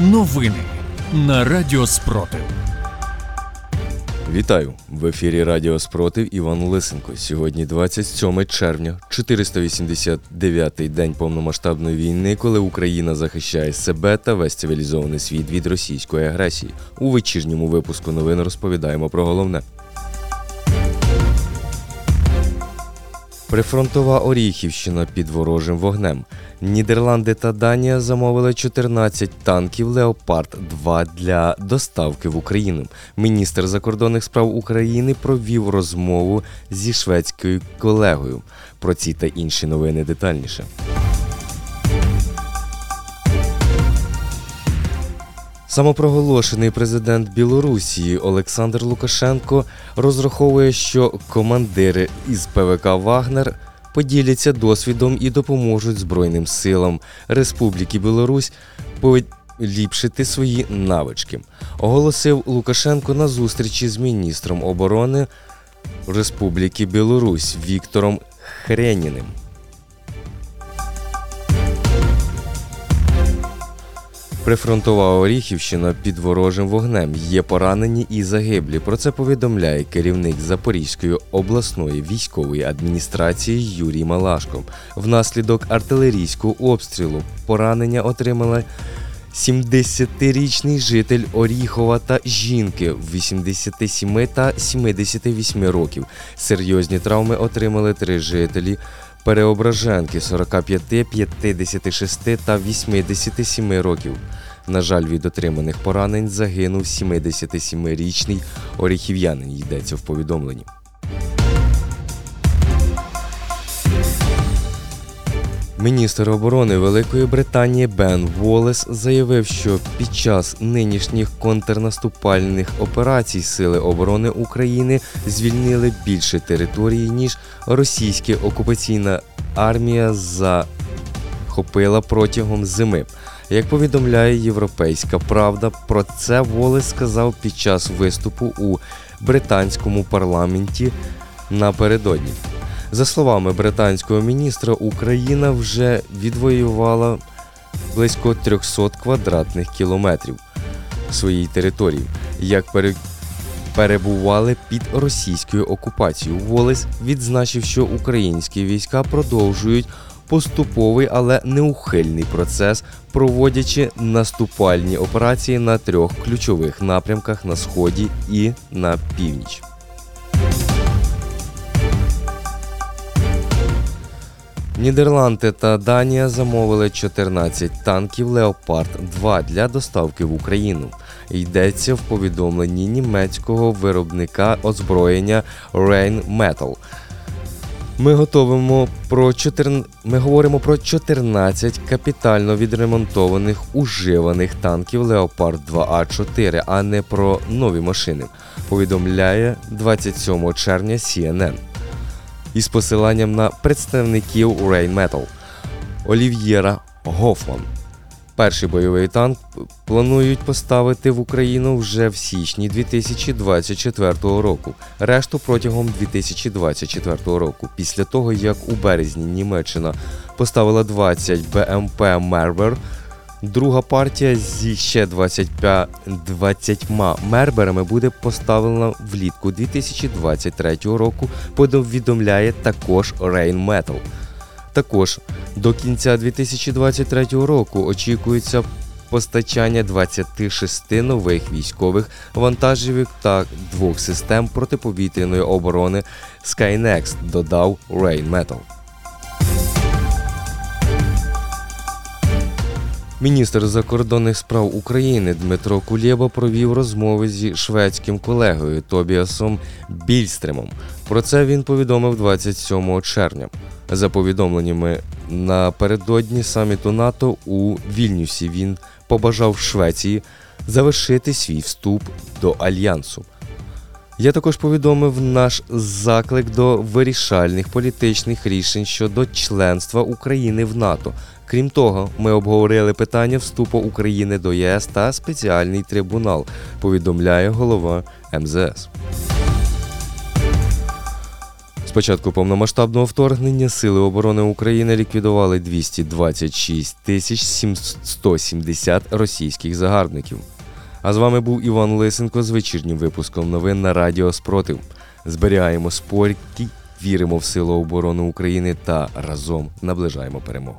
Новини на Радіо Спротив. Вітаю в ефірі Радіо Спротив Іван Лисенко. Сьогодні 27 червня, 489-й день повномасштабної війни, коли Україна захищає себе та весь цивілізований світ від російської агресії. У вечірньому випуску новин розповідаємо про головне. Прифронтова Оріхівщина під ворожим вогнем. Нідерланди та Данія замовили 14 танків Леопард 2 для доставки в Україну. Міністр закордонних справ України провів розмову зі шведською колегою. Про ці та інші новини детальніше. Самопроголошений президент Білорусі Олександр Лукашенко розраховує, що командири із ПВК Вагнер поділяться досвідом і допоможуть Збройним силам Республіки Білорусь поліпшити свої навички. Оголосив Лукашенко на зустрічі з міністром оборони Республіки Білорусь Віктором Хреніним. Прифронтова Оріхівщина під ворожим вогнем є поранені і загиблі. Про це повідомляє керівник Запорізької обласної військової адміністрації Юрій Малашко. Внаслідок артилерійського обстрілу поранення отримали 70-річний житель Оріхова та жінки 87 та 78 років. Серйозні травми отримали три жителі. Переображенки 45, 56 та 87 років. На жаль, від отриманих поранень загинув 77-річний оріхів'янин, йдеться в повідомленні. Міністр оборони Великої Британії Бен Волес заявив, що під час нинішніх контрнаступальних операцій Сили оборони України звільнили більше території, ніж російська окупаційна армія захопила протягом зими. Як повідомляє Європейська Правда, про це Волес сказав під час виступу у британському парламенті напередодні. За словами британського міністра, Україна вже відвоювала близько 300 квадратних кілометрів своєї території, як перебували під російською окупацією. Волес відзначив, що українські війська продовжують поступовий, але неухильний процес, проводячи наступальні операції на трьох ключових напрямках на сході і на північ. Нідерланди та Данія замовили 14 танків Леопард 2 для доставки в Україну. Йдеться в повідомленні німецького виробника озброєння Rheinmetall. Ми готовимо про 14... Ми говоримо про 14 капітально відремонтованих уживаних танків Леопард 2А4, а не про нові машини. Повідомляє 27 червня CNN із посиланням на представників Rain Metal Олів'єра Гофман. Перший бойовий танк планують поставити в Україну вже в січні 2024 року. Решту протягом 2024 року. Після того, як у березні Німеччина поставила 20 БМП Мербер, друга партія зі ще 25 20 мерберами буде поставлена влітку 2023 року. Повідомляє також Rain Metal. Також до кінця 2023 року очікується постачання 26 нових військових вантажівок та двох систем протиповітряної оборони Skynex, додав Rainmetal. Міністр закордонних справ України Дмитро Кулєба провів розмови зі шведським колегою Тобіасом Більстремом. Про це він повідомив 27 червня. За повідомленнями напередодні саміту НАТО у Вільнюсі він побажав Швеції завершити свій вступ до альянсу. Я також повідомив наш заклик до вирішальних політичних рішень щодо членства України в НАТО. Крім того, ми обговорили питання вступу України до ЄС та спеціальний трибунал. Повідомляє голова МЗС. З початку повномасштабного вторгнення Сили оборони України ліквідували 226 тисяч 170 російських загарбників. А з вами був Іван Лисенко з вечірнім випуском новин на Радіо Спротив. Зберігаємо спокій, віримо в Силу оборони України та разом наближаємо перемогу.